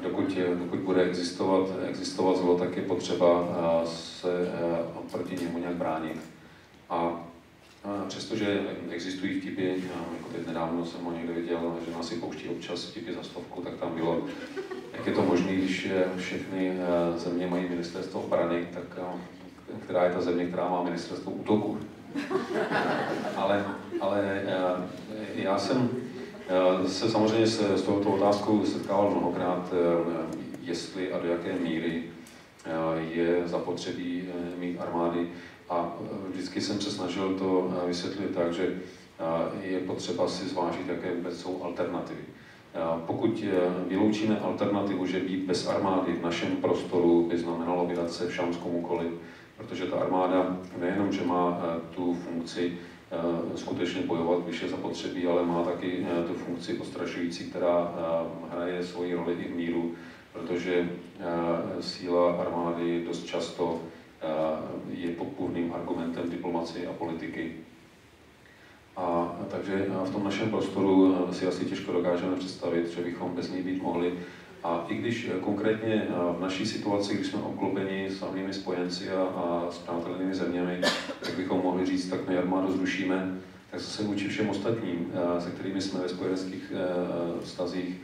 dokud, dokud bude existovat, existovat zlo, tak je potřeba se proti němu nějak bránit. A přestože existují vtipy, jako teď nedávno jsem ho někde viděl, že nás si pouští občas vtipy za stovku, tak tam bylo, jak je to možné, když všechny země mají ministerstvo obrany, tak která je ta země, která má ministerstvo útoku. *laughs* ale, ale já jsem se samozřejmě se, s touto otázkou setkával mnohokrát, jestli a do jaké míry je zapotřebí mít armády a vždycky jsem se snažil to vysvětlit tak, že je potřeba si zvážit, jaké vůbec jsou alternativy. Pokud vyloučíme alternativu, že být bez armády v našem prostoru by znamenalo vydat se v komukoliv, protože ta armáda nejenom, že má tu funkci skutečně bojovat, když je zapotřebí, ale má taky tu funkci postrašující, která hraje svoji roli i v míru, protože síla armády dost často je podpůrným argumentem diplomacie a politiky. A takže v tom našem prostoru si asi těžko dokážeme představit, že bychom bez ní být mohli. A i když konkrétně v naší situaci, když jsme obklopeni samými spojenci a, a přátelnými zeměmi, tak bychom mohli říct, tak my armádu zrušíme, tak zase vůči všem ostatním, se kterými jsme ve spojeneckých vztazích,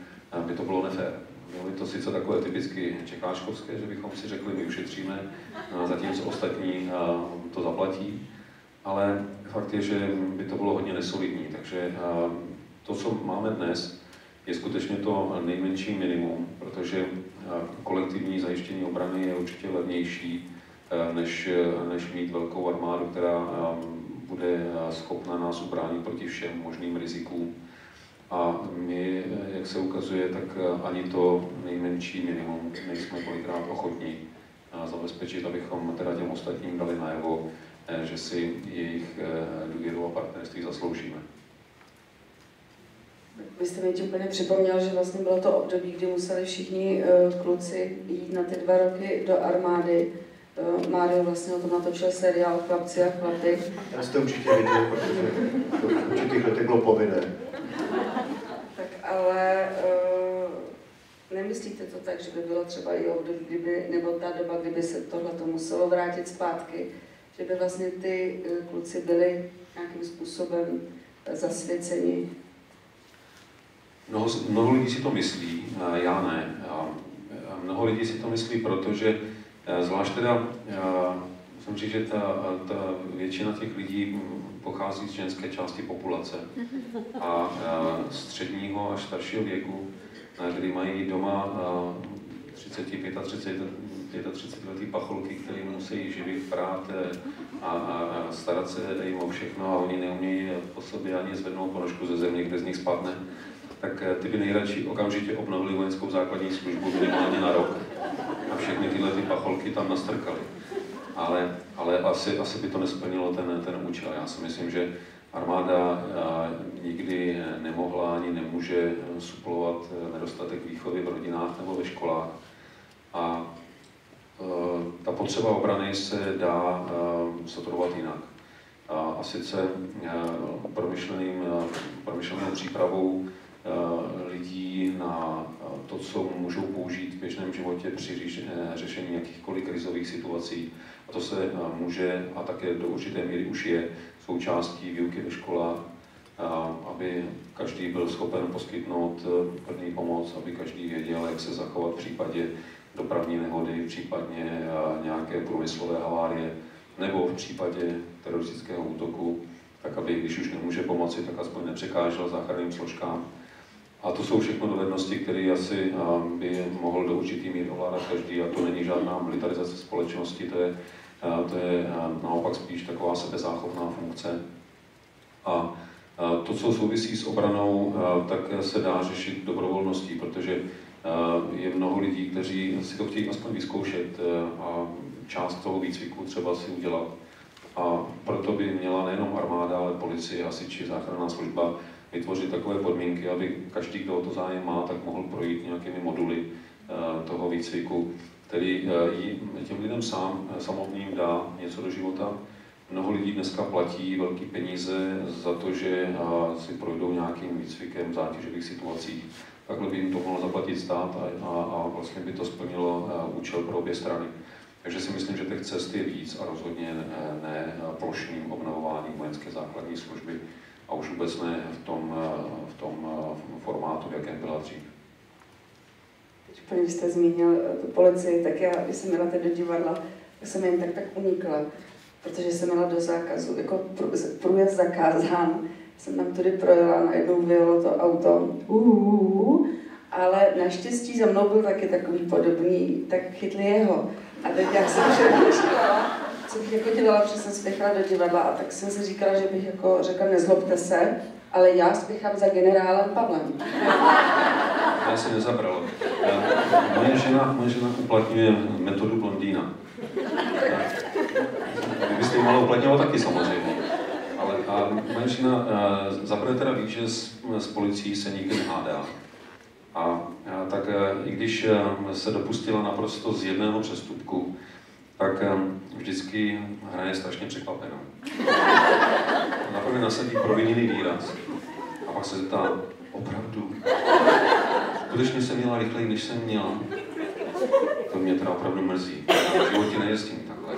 by to bylo nefér. Bylo by to sice takové typicky čekáčkovské, že bychom si řekli, my ušetříme, zatímco ostatní to zaplatí, ale fakt je, že by to bylo hodně nesolidní. Takže to, co máme dnes, je skutečně to nejmenší minimum, protože kolektivní zajištění obrany je určitě levnější, než, než mít velkou armádu, která bude schopna nás ubránit proti všem možným rizikům. A my, jak se ukazuje, tak ani to nejmenší minimum nejsme kolikrát ochotní zabezpečit, abychom teda těm ostatním dali najevo, eh, že si jejich eh, důvěru a partnerství zasloužíme. Vy jste mi úplně připomněl, že vlastně bylo to období, kdy museli všichni uh, kluci jít na ty dva roky do armády. Uh, Mário vlastně o tom natočil seriál Chlapci a chlapy. Já jste určitě viděl, protože to v určitých letech bylo povinné ale uh, nemyslíte to tak, že by bylo třeba i období, kdyby, nebo ta doba, kdyby se tohle to muselo vrátit zpátky, že by vlastně ty kluci byli nějakým způsobem zasvěceni? Mnoho, mnoho lidí si to myslí, já ne. Mnoho lidí si to myslí, protože e, zvlášť teda, musím říct, že ta, ta většina těch lidí pochází z ženské části populace a středního až staršího věku, kdy mají doma 30, 35, 35 letý pacholky, které musí živit, prát a, a, a starat se jim o všechno a oni neumějí po sobě ani zvednout ponožku ze země, kde z nich spadne, tak e, ty by nejradši okamžitě obnovili vojenskou základní službu minimálně na rok a všechny tyhle ty pacholky tam nastrkali ale, ale asi, asi by to nesplnilo ten, ten účel. Já si myslím, že armáda nikdy nemohla ani nemůže suplovat nedostatek výchovy v rodinách nebo ve školách. A ta potřeba obrany se dá saturovat jinak. A sice promyšleným, promyšlenou přípravou lidí na to, co můžou použít v běžném životě při řešení jakýchkoliv krizových situací, a to se eh, může a také do určité míry už je součástí výuky ve školách, eh, aby každý byl schopen poskytnout eh, první pomoc, aby každý věděl, jak se zachovat v případě dopravní nehody, případně nějaké průmyslové havárie, nebo v případě teroristického útoku, tak aby, když už nemůže pomoci, tak aspoň nepřekážel záchranným složkám. A to jsou všechno dovednosti, které asi by mohl do určitý míry ovládat každý a to není žádná militarizace společnosti, to je to je naopak spíš taková sebezáchovná funkce. A to, co souvisí s obranou, tak se dá řešit dobrovolností, protože je mnoho lidí, kteří si to chtějí aspoň vyzkoušet a část toho výcviku třeba si udělat. A proto by měla nejenom armáda, ale policie, hasiči, záchranná služba vytvořit takové podmínky, aby každý, kdo o to zájem má, tak mohl projít nějakými moduly toho výcviku který eh, těm lidem sám, eh, samotným dá něco do života. Mnoho lidí dneska platí velké peníze za to, že eh, si projdou nějakým výcvikem v zátěžových situacích. Takhle by jim to mohl zaplatit stát a, a, a vlastně by to splnilo účel pro obě strany. Takže si myslím, že těch cest je víc a rozhodně ne, ne plošným obnovováním vojenské základní služby a už vůbec ne v tom, v tom formátu, v jakém byla dřív. Když jste zmínil eh, tu policii, tak já, když jsem teď do divadla, tak jsem jen tak tak unikla, protože jsem měla do zákazu, jako průjezd zakázán. Jsem tam tudy projela, najednou vyjelo to auto, uh, ale naštěstí za mnou byl taky takový podobný, tak chytli jeho. A teď já jsem přemýšlela, bych jako dělala, protože jsem spěchala do divadla a tak jsem si říkala, že bych jako řekla, nezlobte se, ale já spěchám za generálem Pavlem. *laughs* Já si nezabral. Moje žena, moje žena uplatňuje metodu blondýna. Vy byste ji mohla uplatňovat taky samozřejmě. Ale a moje žena zaprvé teda ví, že s, s policií se nikdy nehádá. A, a tak i když se dopustila naprosto z jedného přestupku, tak vždycky hraje strašně překvapená. *laughs* Naprvé nasadí proviněný výraz a pak se zeptá, opravdu, skutečně jsem měla rychleji, než jsem měla. To mě teda opravdu mrzí. Já v životě nejezdím takhle.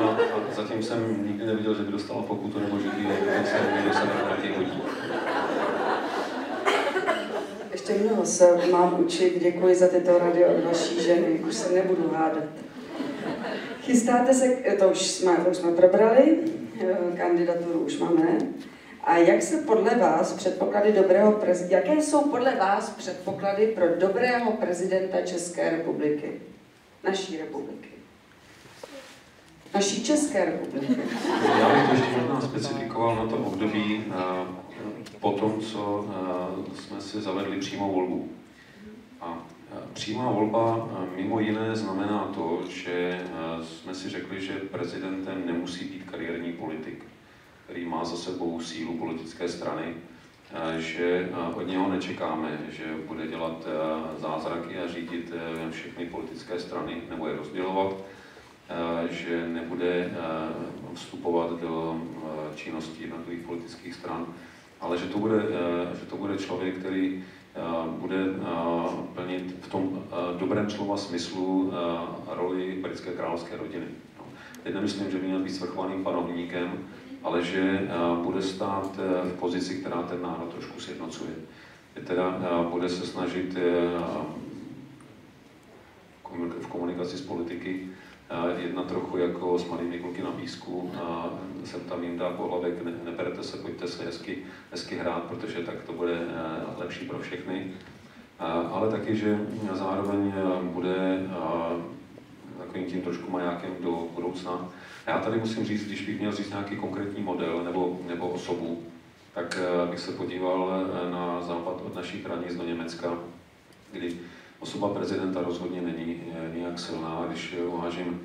No a, a zatím jsem nikdy neviděl, že by dostala pokutu, nebo že by dokonce někdo se na hodí. Ještě mnoho se mám učit. Děkuji za tyto rady od vaší ženy. Už se nebudu hádat. Chystáte se, to už jsme, to už jsme probrali, eh, kandidaturu už máme. A jak se podle vás předpoklady dobrého prezidenta, jaké jsou podle vás předpoklady pro dobrého prezidenta České republiky? Naší republiky. Naší České republiky. Já bych to ještě možná specifikoval na to období eh, po tom, co eh, jsme si zavedli přímou volbu. A přímá volba mimo jiné znamená to, že jsme si řekli, že prezidentem nemusí být kariérní politik který má za sebou sílu politické strany, eh, že eh, od něho nečekáme, že bude dělat eh, zázraky a řídit všechny politické strany nebo je rozdělovat, že nebude vstupovat do činnosti jednotlivých politických stran, ale že to bude, že to bude člověk, který bude plnit v tom dobrém slova smyslu roli britské královské rodiny. No, teď nemyslím, že by měl být svrchovaným panovníkem, ale že eh, bude stát eh, v pozici, která ten národ trošku sjednocuje. Teda eh, bude se snažit v komunikaci s politiky jedna trochu jako s malými kluky na písku, sem tam jim dá pohlavek, ne, neberte se, pojďte se hezky, hezky hrát, protože tak to bude lepší pro všechny. Ale taky, že zároveň bude takovým tím trošku majákem do budoucna, já tady musím říct, když bych měl říct nějaký konkrétní model nebo, nebo osobu, tak eh, bych se podíval eh, na západ od našich hranic do Německa, kdy osoba prezidenta rozhodně není eh, nějak silná. Když uvážím,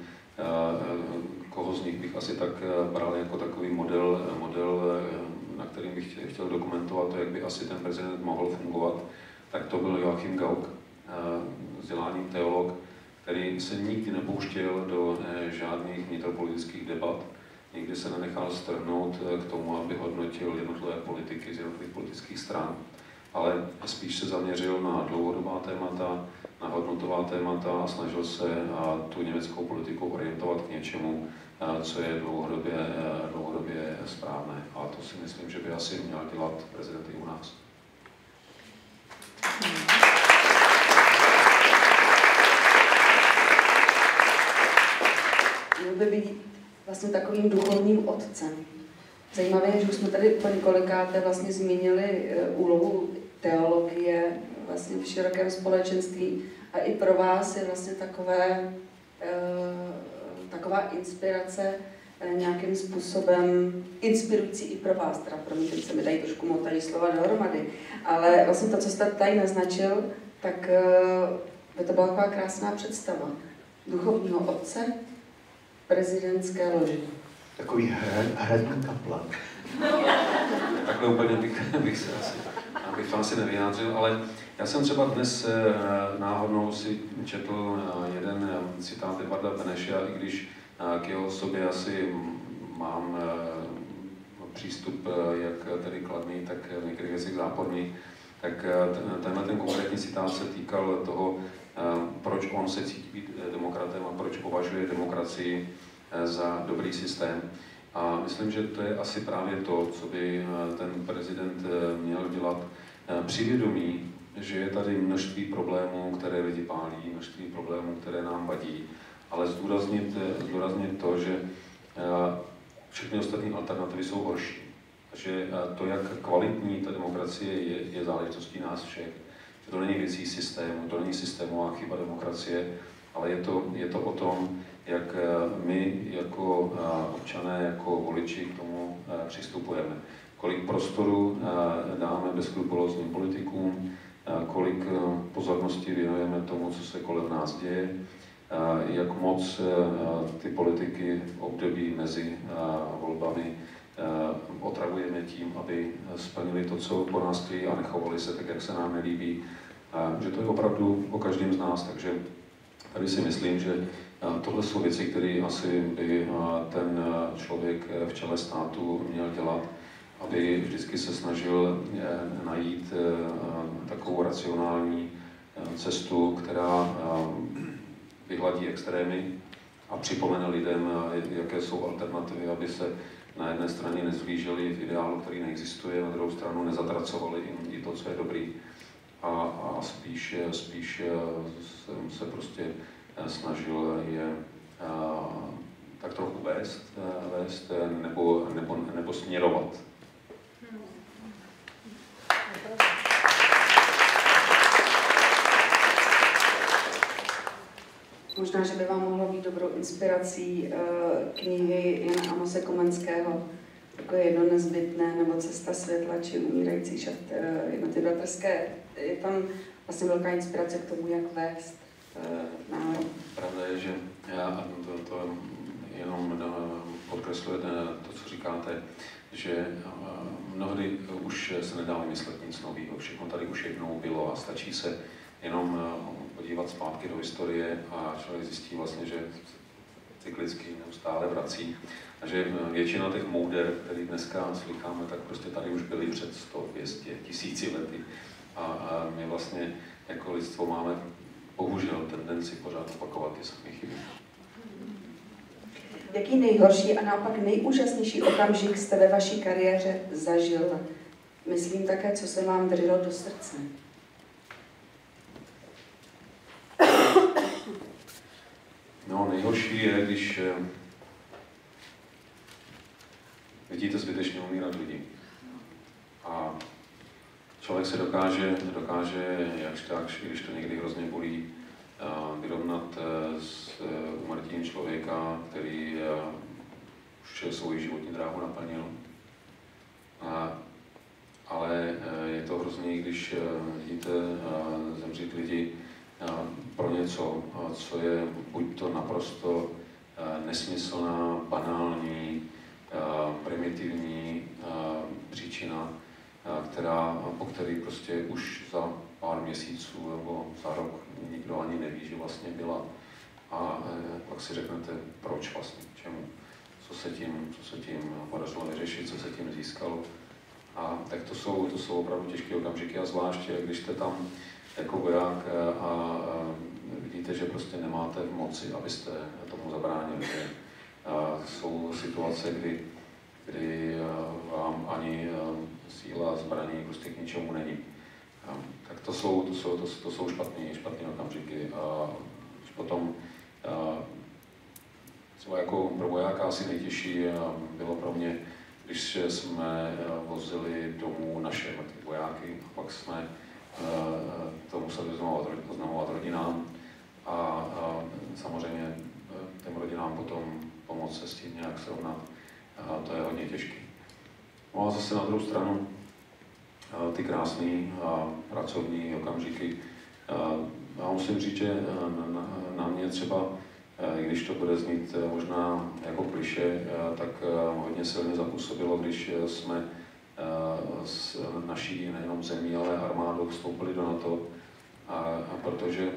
koho z nich bych asi tak bral jako takový model, model na kterým bych chtěl dokumentovat to, jak by asi ten prezident mohl fungovat, tak to byl Joachim Gauck, vzdělání teolog, který se nikdy nepouštěl do eh, žádných vnitropolitických debat, nikdy se nenechal strhnout eh, k tomu, aby hodnotil jednotlivé politiky z jednotlivých politických stran, ale spíš se zaměřil na dlouhodobá témata, na hodnotová témata a snažil se tu německou politiku orientovat k něčemu, co je dlouhodobě, dlouhodobě správné. A to si myslím, že by asi měl dělat prezident i u nás. Měl by být vlastně takovým duchovním otcem. Zajímavé je, že už jsme tady po několikáté vlastně zmínili eh, úlohu teologie vlastně v širokém společenství a i pro vás je vlastně takové, eh, taková inspirace eh, nějakým způsobem inspirující i pro vás, teda pro mě, teď se mi dají trošku motají slova dohromady, ale vlastně to, co jste tady naznačil, tak by to byla taková krásná představa duchovního otce, prezidentské loži. Takový hradní kaplan. *laughs* Takhle úplně bych, bych se asi, bych to asi nevyjádřil, ale já jsem třeba dnes eh, náhodnou si četl eh, jeden eh, citát Edvarda Beneša, i když k jeho sobě asi mám přístup jak tedy kladný, tak některých věcech záporný, tak tenhle ten konkrétní citát se týkal toho, proč on se cítí být demokratem a proč považuje demokracii za dobrý systém. A myslím, že to je asi právě to, co by ten prezident měl dělat při vědomí, že je tady množství problémů, které lidi pálí, množství problémů, které nám vadí, ale zdůraznit, zdůraznit to, že všechny ostatní alternativy jsou horší. Že to, jak kvalitní ta demokracie je, je záležitostí nás všech. Že to není věcí systému, to není systémová chyba demokracie, ale je to, je to o tom, jak eh, my jako eh, občané, jako voliči k tomu eh, přistupujeme. Kolik prostoru dáme bezkrupulózním politikům, kolik pozornosti věnujeme tomu, co se kolem nás děje, jak moc ty politiky v období mezi volbami otravujeme tím, aby splnili to, co po nás chtějí a nechovali se tak, jak se nám nelíbí. že to je opravdu o každém z nás, takže tady si myslím, že tohle jsou věci, které asi by ten člověk v čele státu měl dělat, aby vždycky se snažil najít takovou racionální cestu, která vyhladí extrémy a připomene lidem, jaké jsou alternativy, aby se na jedné straně nezvlíželi v ideálu, který neexistuje, na druhou stranu nezatracovali i to, co je dobrý a, a spíš, spíš jsem se prostě snažil je tak trochu vést, vést nebo, nebo, nebo směrovat. Možná, že by vám mohlo být dobrou inspirací uh, knihy Jana Amose Komenského, jako jedno nezbytné, nebo Cesta světla, či umírající šat uh, jednoty bratrské. Je tam vlastně velká inspirace k tomu, jak vést uh, národ. Pravda je, že já to, to jenom podkresluje to, co říkáte, že mnohdy už se nedá vymyslet nic nového. Všechno tady už jednou bylo a stačí se jenom podívat zpátky do historie a člověk zjistí vlastně, že cyklicky neustále vrací. A že většina těch mouder, který dneska slycháme, tak prostě tady už byly před 100, 200, tisíci lety. A, a my vlastně jako lidstvo máme bohužel tendenci pořád opakovat ty samé chyby. Jaký nejhorší a naopak nejúžasnější okamžik jste ve vaší kariéře zažil? Myslím také, co se vám drželo do srdce. No, nejhorší je, když eh, vidíte zbytečně umírat lidi. A člověk se dokáže, dokáže jakž tak, když to někdy hrozně bolí, eh, vyrovnat eh, s umrtím člověka, který už svou životní dráhu naplnil. A, ale je to hrozně, když vidíte zemřít lidi, pro něco, co je buď to naprosto nesmyslná, banální, primitivní příčina, která, po který prostě už za pár měsíců nebo za rok nikdo ani neví, že vlastně byla. A e, pak si řeknete, proč vlastně, čemu, co se tím, co se tím podařilo vyřešit, co se tím získalo. A tak to jsou, to jsou opravdu těžké okamžiky a zvláště, když jste tam jako voják eh, a, a vidíte, že prostě nemáte v moci, abyste tomu zabránili. A jsou situace, kdy, kdy eh, vám ani eh, síla zbraní prostě k ničemu není. Tak to jsou, to jsou, to, to jsou špatné, špatné okamžiky. A potom třeba jako pro vojáka asi nejtěžší bylo pro mě, když jsme vozili domů naše vojáky a pak jsme Eh, to museli oznamovat rodinám a, a samozřejmě eh, těm rodinám potom pomoct se s tím nějak srovnat. A to je hodně těžké. No a zase na druhou stranu eh, ty krásné pracovní okamžiky. Já musím říct, že na, mě třeba, i když to bude znít možná jako kliše, tak hodně silně zapůsobilo, když jsme Eh, s naší nejenom zemí, ale armádou vstoupili do NATO, a, a protože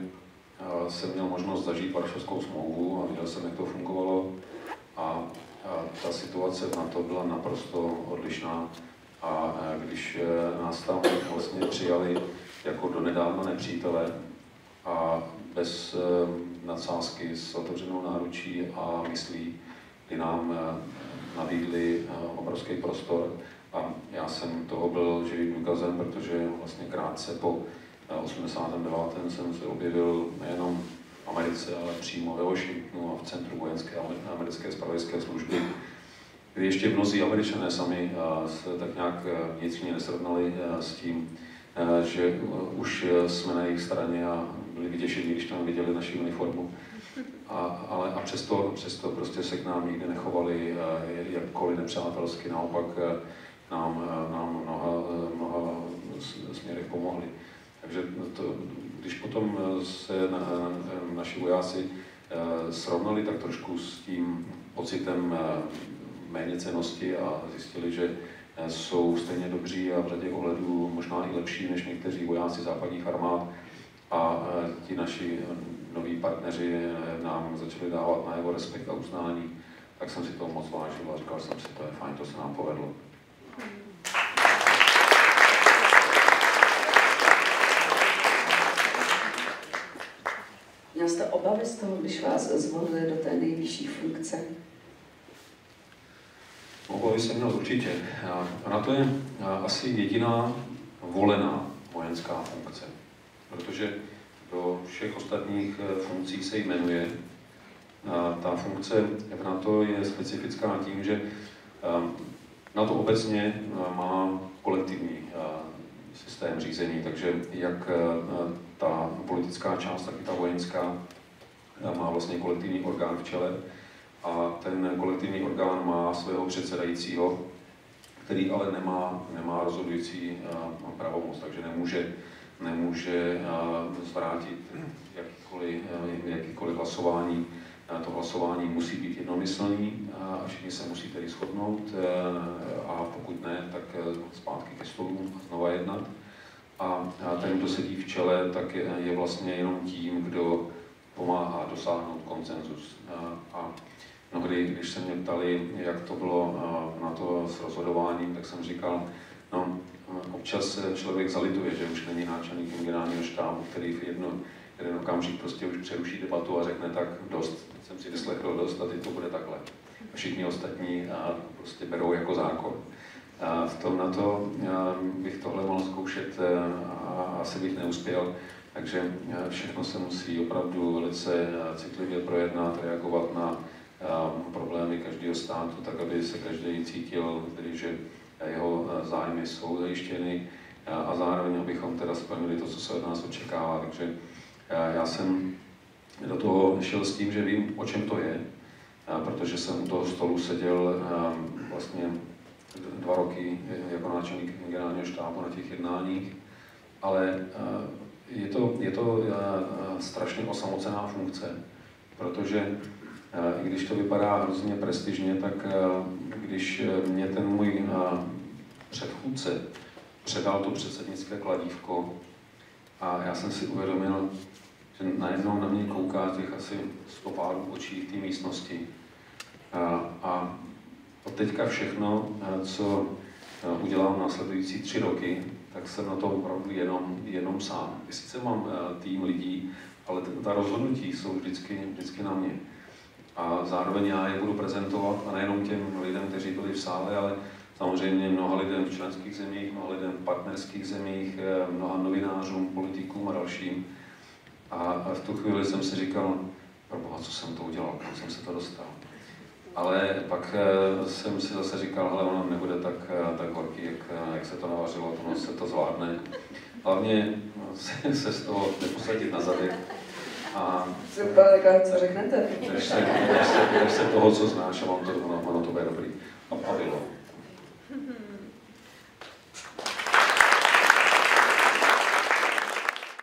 a jsem měl možnost zažít Varšavskou smlouvu a viděl jsem, jak to fungovalo a, a ta situace v NATO byla naprosto odlišná. A, a když eh, nás tam vlastně přijali jako do nedávna nepřítele a bez e, nadsázky s otevřenou náručí a myslí, kdy nám e, nabídli e, obrovský prostor, a já jsem toho byl živým důkazem, protože vlastně krátce po 89. Eh, jsem se objevil nejenom v Americe, ale přímo ve Washingtonu a v centru vojenské americké spravodajské služby, kdy ještě mnozí američané sami eh, se tak nějak eh, vnitřně nesrovnali s tím, že už jsme na jejich straně a byli vyděšení, když tam viděli naši uniformu. A, ale a přesto, přesto prostě se k nám nikdy nechovali jakkoliv nepřátelsky, naopak nám, nám mnoha, mnoha směrech pomohli. Takže to, když potom se na, na, naši vojáci eh, srovnali tak trošku s tím pocitem eh, méněcenosti a zjistili, že jsou stejně dobří a v řadě ohledů možná i lepší než někteří vojáci západních armád. A ti naši noví partneři nám začali dávat na jeho respekt a uznání, tak jsem si to moc vážil a říkal jsem si, to je fajn, to se nám povedlo. Měl jste obavy z toho, když vás zvolili do té nejvyšší funkce? Obavy jsem měl určitě. Na to je asi jediná volená vojenská funkce, protože do všech ostatních e, funkcí se jmenuje. A ta funkce v NATO je specifická tím, že NATO obecně má kolektivní systém řízení, takže jak ta politická část, tak i ta vojenská má vlastně kolektivní orgán v čele a ten kolektivní orgán má svého předsedajícího, který ale nemá, nemá rozhodující pravomoc, takže nemůže, nemůže zvrátit jakýkoliv, jakýkoliv hlasování. To hlasování musí být jednomyslný a všichni se musí tedy shodnout a pokud ne, tak zpátky ke stolu znova jednat. A ten, kdo sedí v čele, tak je, je vlastně jenom tím, kdo pomáhá dosáhnout koncenzus. A mnohdy, když se mě ptali, jak to bylo na to s rozhodováním, tak jsem říkal, no, občas člověk zalituje, že už není náčelník generálního štábu, který v jedno, jeden okamžik prostě už přeruší debatu a řekne tak dost, jsem si vyslechl dost a teď to bude takhle. A všichni ostatní a prostě berou jako zákon. V tom na to bych tohle mohl zkoušet a asi bych neuspěl. Takže všechno se musí opravdu velice citlivě projednat, reagovat na problémy každého státu, tak aby se každý cítil, tedy, že jeho zájmy jsou zajištěny a zároveň abychom teda splnili to, co se od nás očekává. Takže já jsem do toho šel s tím, že vím, o čem to je, protože jsem u toho stolu seděl vlastně dva roky jako náčelník generálního štábu na těch jednáních, ale je to, je to strašně osamocená funkce, protože i když to vypadá hrozně prestižně, tak když mě ten můj předchůdce předal to předsednické kladívko a já jsem si uvědomil, že najednou na mě kouká těch asi sto párů očí v té místnosti. A, a od teďka všechno, co udělám následující tři roky, tak jsem na to opravdu jenom, jenom sám. Sice mám tým lidí, ale ta rozhodnutí jsou vždycky, vždycky na mě a zároveň já je budu prezentovat a nejenom těm lidem, kteří byli v sále, ale samozřejmě mnoha lidem v členských zemích, mnoha lidem v partnerských zemích, eh, mnoha novinářům, politikům a dalším. A v tu chvíli jsem si říkal, proboha, co jsem to udělal, kam jsem se to dostal. Ale pak eh, jsem si zase říkal, ale ono nebude tak, eh, tak horký, jak, jak se to navařilo, ono se to zvládne. Hlavně *laughs* se, se z toho neposadit na zadek, a co řeknete? Drž se, drž se, drž se toho, co znáš a mám to, ono, ono to bude dobrý. A, a bylo.